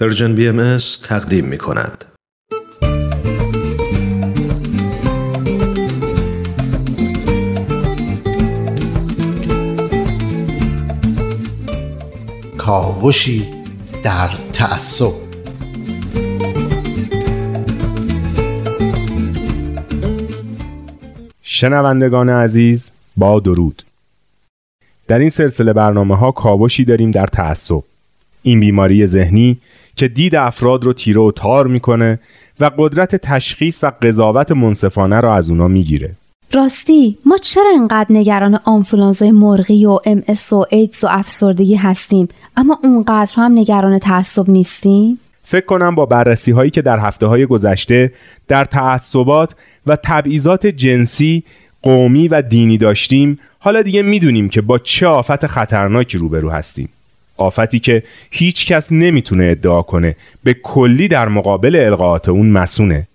پرژن بی ام تقدیم می کند. کاوشی در تعصب. شنوندگان عزیز با درود. در این سلسله برنامه ها کاوشی داریم در تعصب. این بیماری ذهنی که دید افراد رو تیره و تار می‌کنه و قدرت تشخیص و قضاوت منصفانه را از اونا می‌گیره راستی ما چرا انقدر نگران آنفولانزای مرغی و ام و ایدز و افسردگی هستیم اما اونقدر هم نگران تعصب نیستیم؟ فکر کنم با بررسی هایی که در هفته های گذشته در تعصبات و تبعیضات جنسی قومی و دینی داشتیم حالا دیگه می‌دونیم که با چه آفت خطرناکی روبرو هستیم آفتی که هیچ کس نمی‌تونه ادعا کنه. به کلی در مقابل القاعات اون مسونه.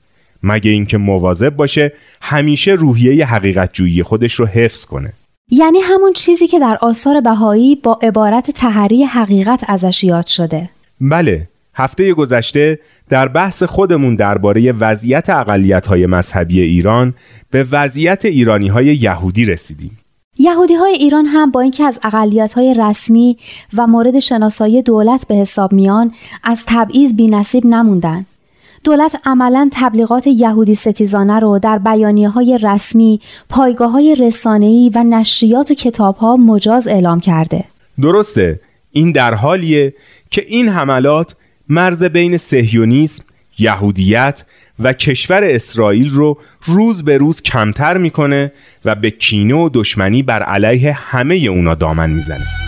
مگه اینکه مواظب باشه همیشه روحیه حقیقت جویی خودش رو حفظ کنه. یعنی همون چیزی که در آثار بهایی با عبارت تحری حقیقت ازش یاد شده. بله هفته گذشته در بحث خودمون درباره وضعیت اقلیت های مذهبی ایران به وضعیت ایرانی های یهودی رسیدیم. یهودی های ایران هم با اینکه از اقلیت های رسمی و مورد شناسایی دولت به حساب میان از تبعیض بی نصیب نموندن. دولت عملا تبلیغات یهودی ستیزانه رو در بیانیه های رسمی، پایگاه های رسانه‌ای و نشریات و کتاب ها مجاز اعلام کرده. درسته این در حالیه که این حملات مرز بین سهیونیسم، یهودیت و کشور اسرائیل رو روز به روز کمتر می‌کنه و به کینه و دشمنی بر علیه همه اونا دامن می‌زنه.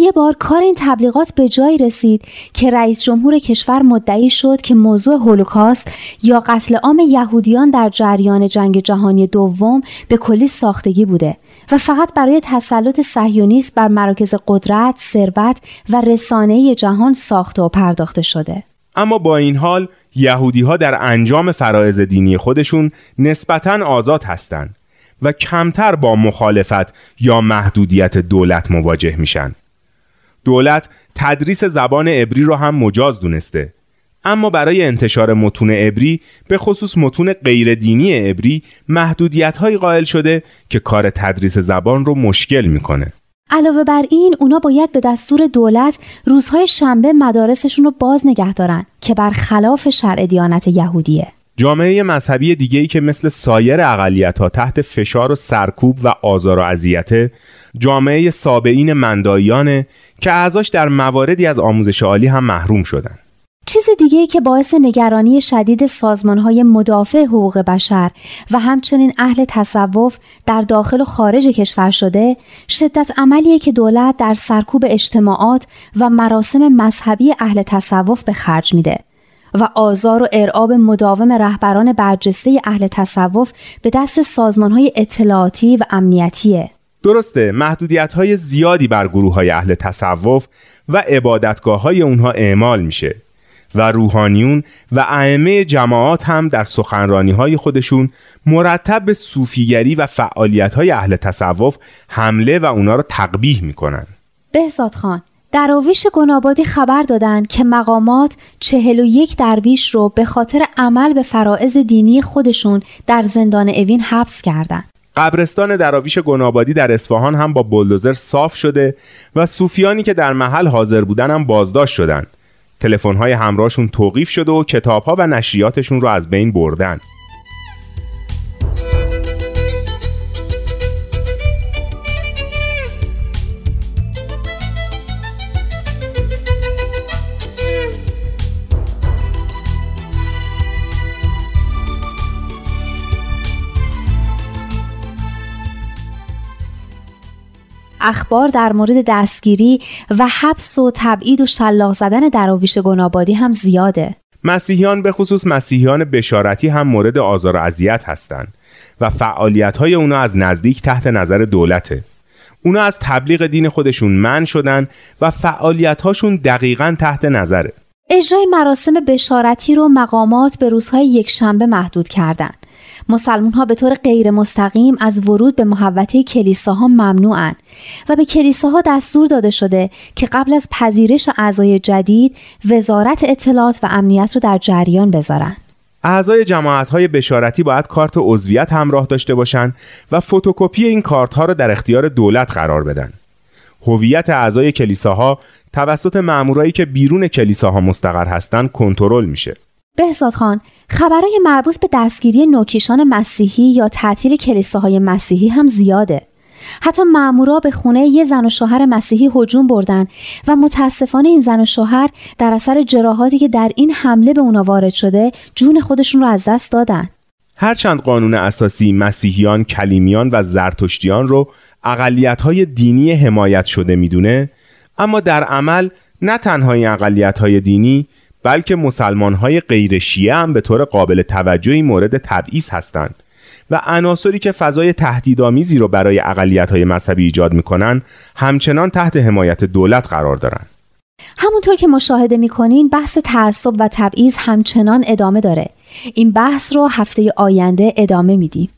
یه بار کار این تبلیغات به جایی رسید که رئیس جمهور کشور مدعی شد که موضوع هولوکاست یا قتل عام یهودیان در جریان جنگ جهانی دوم به کلی ساختگی بوده و فقط برای تسلط صهیونیست بر مراکز قدرت، ثروت و رسانه جهان ساخته و پرداخته شده. اما با این حال یهودی ها در انجام فرایز دینی خودشون نسبتا آزاد هستند و کمتر با مخالفت یا محدودیت دولت مواجه میشن. دولت تدریس زبان عبری رو هم مجاز دونسته. اما برای انتشار متون عبری به خصوص متون غیر دینی عبری محدودیت هایی قائل شده که کار تدریس زبان رو مشکل می‌کنه. علاوه بر این اونا باید به دستور دولت روزهای شنبه مدارسشون رو باز نگه دارن که بر خلاف شرع دیانت یهودیه. جامعه مذهبی دیگه‌ای که مثل سایر اقلیت ها تحت فشار و سرکوب و آزار و اذیت جامعه سابعین مندایانه که اعضاش در مواردی از آموزش عالی هم محروم شدن. چیز دیگه که باعث نگرانی شدید سازمان های مدافع حقوق بشر و همچنین اهل تصوف در داخل و خارج کشور شده شدت عملیه که دولت در سرکوب اجتماعات و مراسم مذهبی اهل تصوف به خرج میده و آزار و ارعاب مداوم رهبران برجسته اهل تصوف به دست سازمان های اطلاعاتی و امنیتیه. درسته محدودیت های زیادی بر گروه های اهل تصوف و عبادتگاه های اونها اعمال میشه و روحانیون و ائمه جماعات هم در سخنرانی های خودشون مرتب به صوفیگری و فعالیت های اهل تصوف حمله و اونا رو تقبیح می‌کنن بهزاد خان دراویش گنابادی خبر دادند که مقامات چهل و یک درویش رو به خاطر عمل به فرائض دینی خودشون در زندان اوین حبس کردند. قبرستان دراویش گنابادی در اصفهان هم با بلدوزر صاف شده و صوفیانی که در محل حاضر بودن هم بازداشت شدند. تلفن‌های همراهشون توقیف شده و کتابها و نشریاتشون رو از بین بردن. اخبار در مورد دستگیری و حبس و تبعید و شلاق زدن دراویش گنابادی هم زیاده. مسیحیان به خصوص مسیحیان بشارتی هم مورد آزار و اذیت هستند و فعالیت های اونا از نزدیک تحت نظر دولته. اونا از تبلیغ دین خودشون من شدن و فعالیت هاشون دقیقا تحت نظره. اجرای مراسم بشارتی رو مقامات به روزهای یک شنبه محدود کردند. مسلمون ها به طور غیر مستقیم از ورود به محوطه کلیساها ممنوعن و به کلیساها دستور داده شده که قبل از پذیرش اعضای جدید وزارت اطلاعات و امنیت رو در جریان بذارن. اعضای جماعت های بشارتی باید کارت عضویت همراه داشته باشند و فتوکپی این کارت ها را در اختیار دولت قرار بدن. هویت اعضای کلیساها توسط مامورایی که بیرون کلیساها مستقر هستند کنترل میشه. بهزاد خان خبرهای مربوط به دستگیری نوکیشان مسیحی یا تعطیل کلیساهای مسیحی هم زیاده. حتی مامورا به خونه یه زن و شوهر مسیحی هجوم بردن و متاسفانه این زن و شوهر در اثر جراحاتی که در این حمله به اونا وارد شده جون خودشون رو از دست دادن. هرچند قانون اساسی مسیحیان، کلیمیان و زرتشتیان رو های دینی حمایت شده می‌دونه اما در عمل نه تنها این های دینی بلکه مسلمان های غیر شیعه هم به طور قابل توجهی مورد تبعیض هستند و عناصری که فضای تهدیدآمیزی رو برای اقلیت های مذهبی ایجاد می‌کنن همچنان تحت حمایت دولت قرار دارند. همونطور که مشاهده می‌کنین بحث تعصب و تبعیض همچنان ادامه داره. این بحث رو هفته آینده ادامه میدیم.